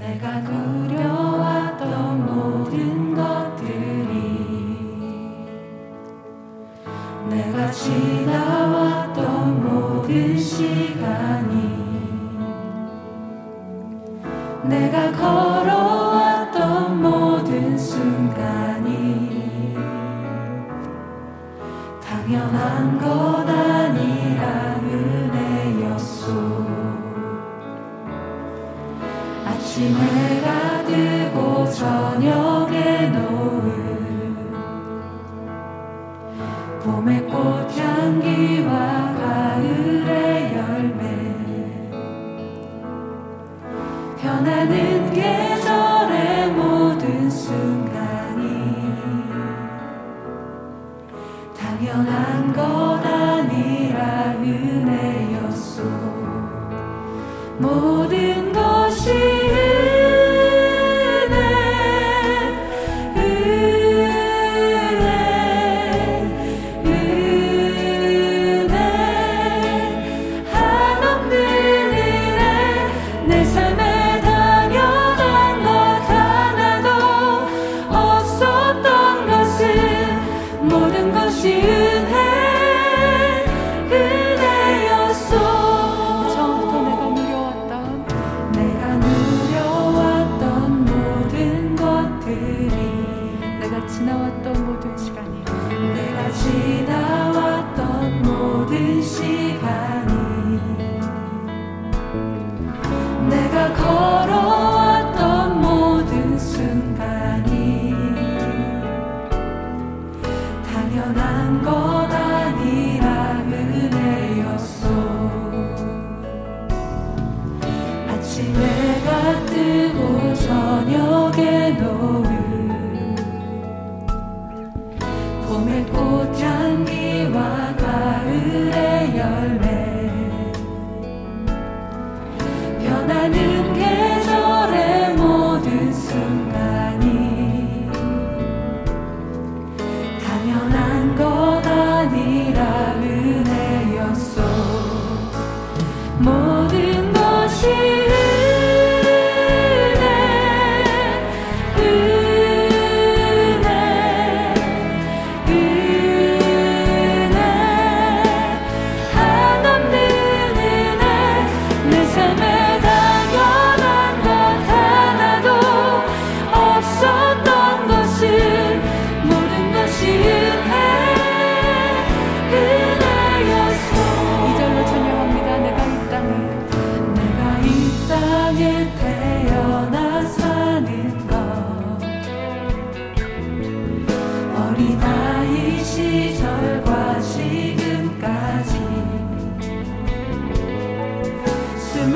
내가 그려왔 해가 뜨고 저녁에 노을 봄의 꽃향기와 가을의 열매. 변하는 계절의 모든 순간이 당연한 것 아니라 은혜였소. 모든 것이 让你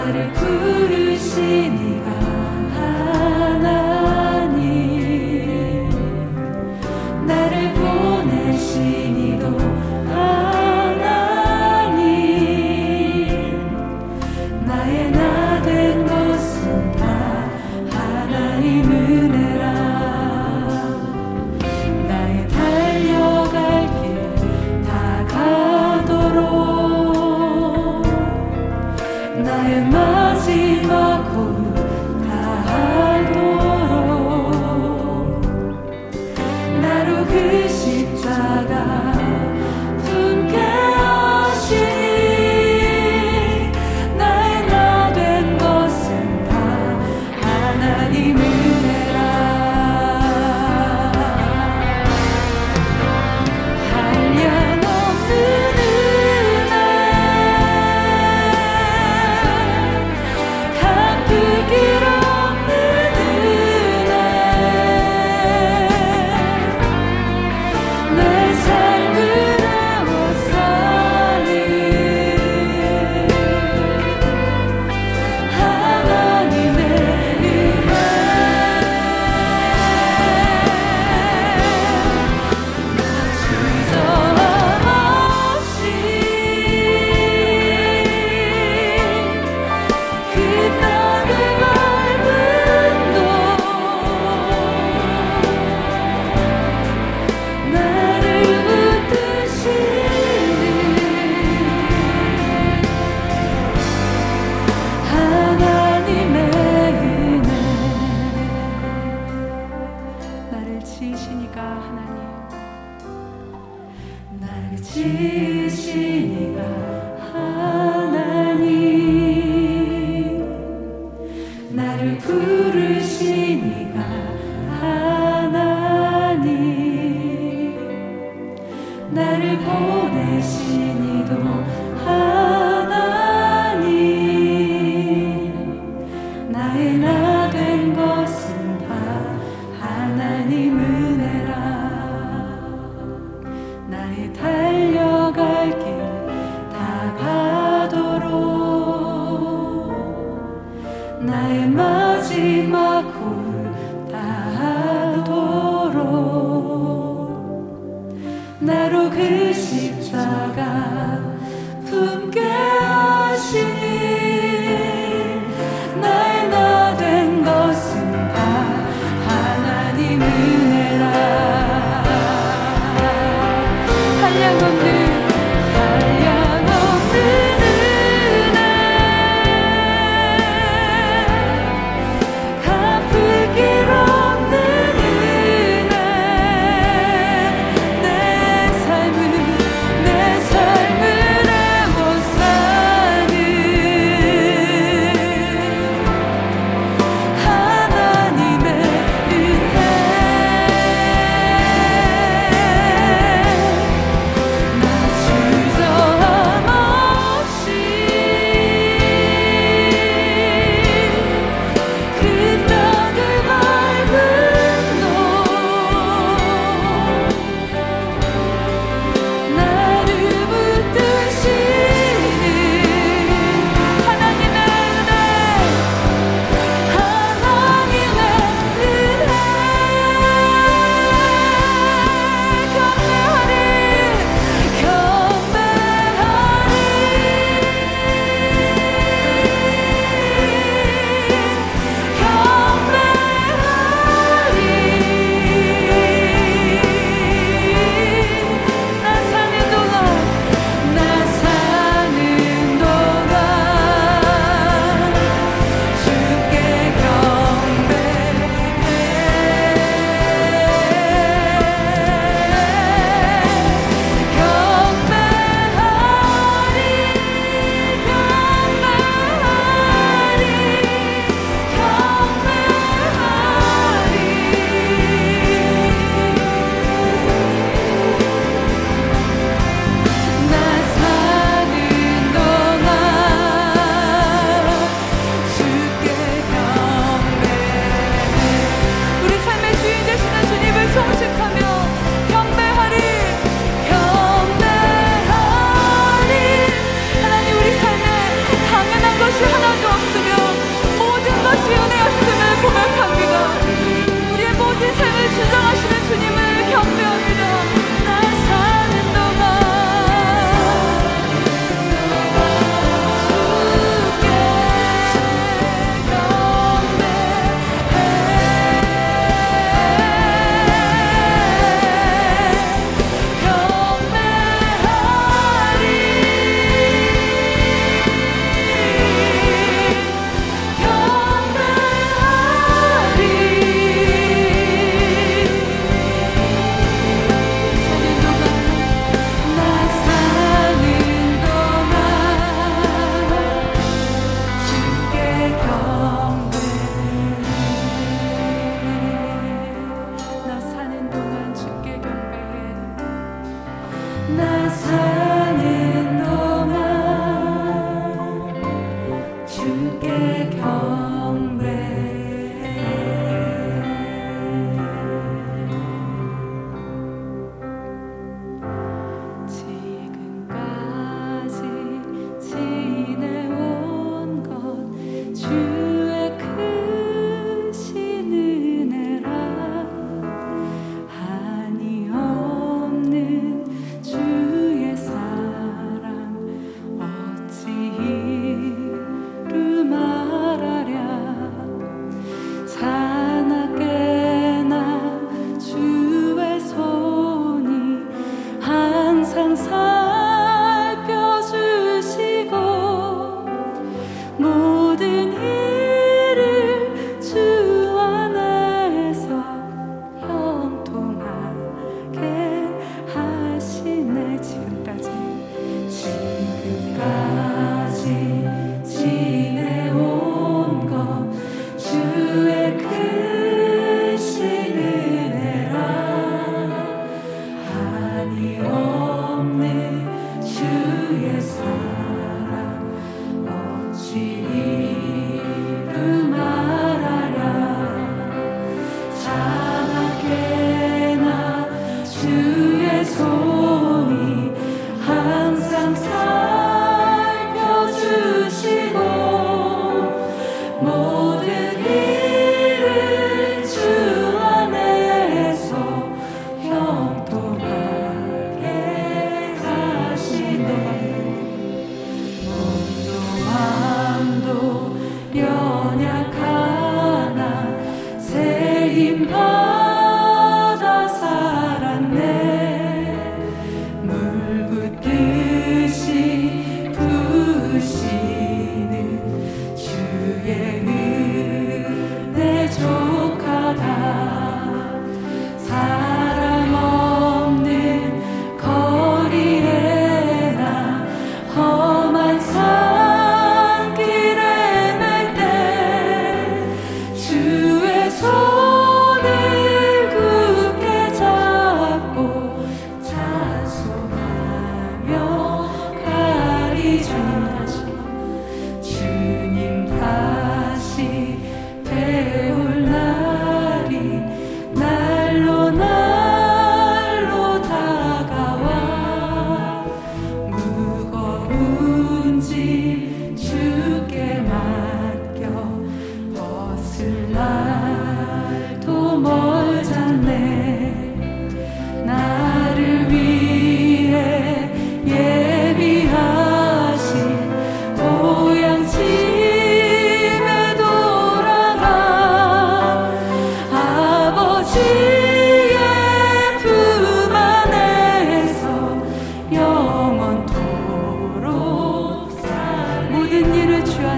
나를 부르시니가 나를 보내시니도 Wednesday.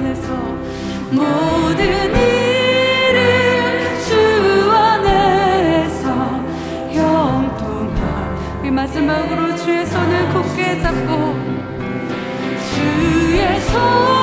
안에서 모든 일을 주 안에서 영통한 이 마지막으로 주의 손을 굳게 잡고 주의 손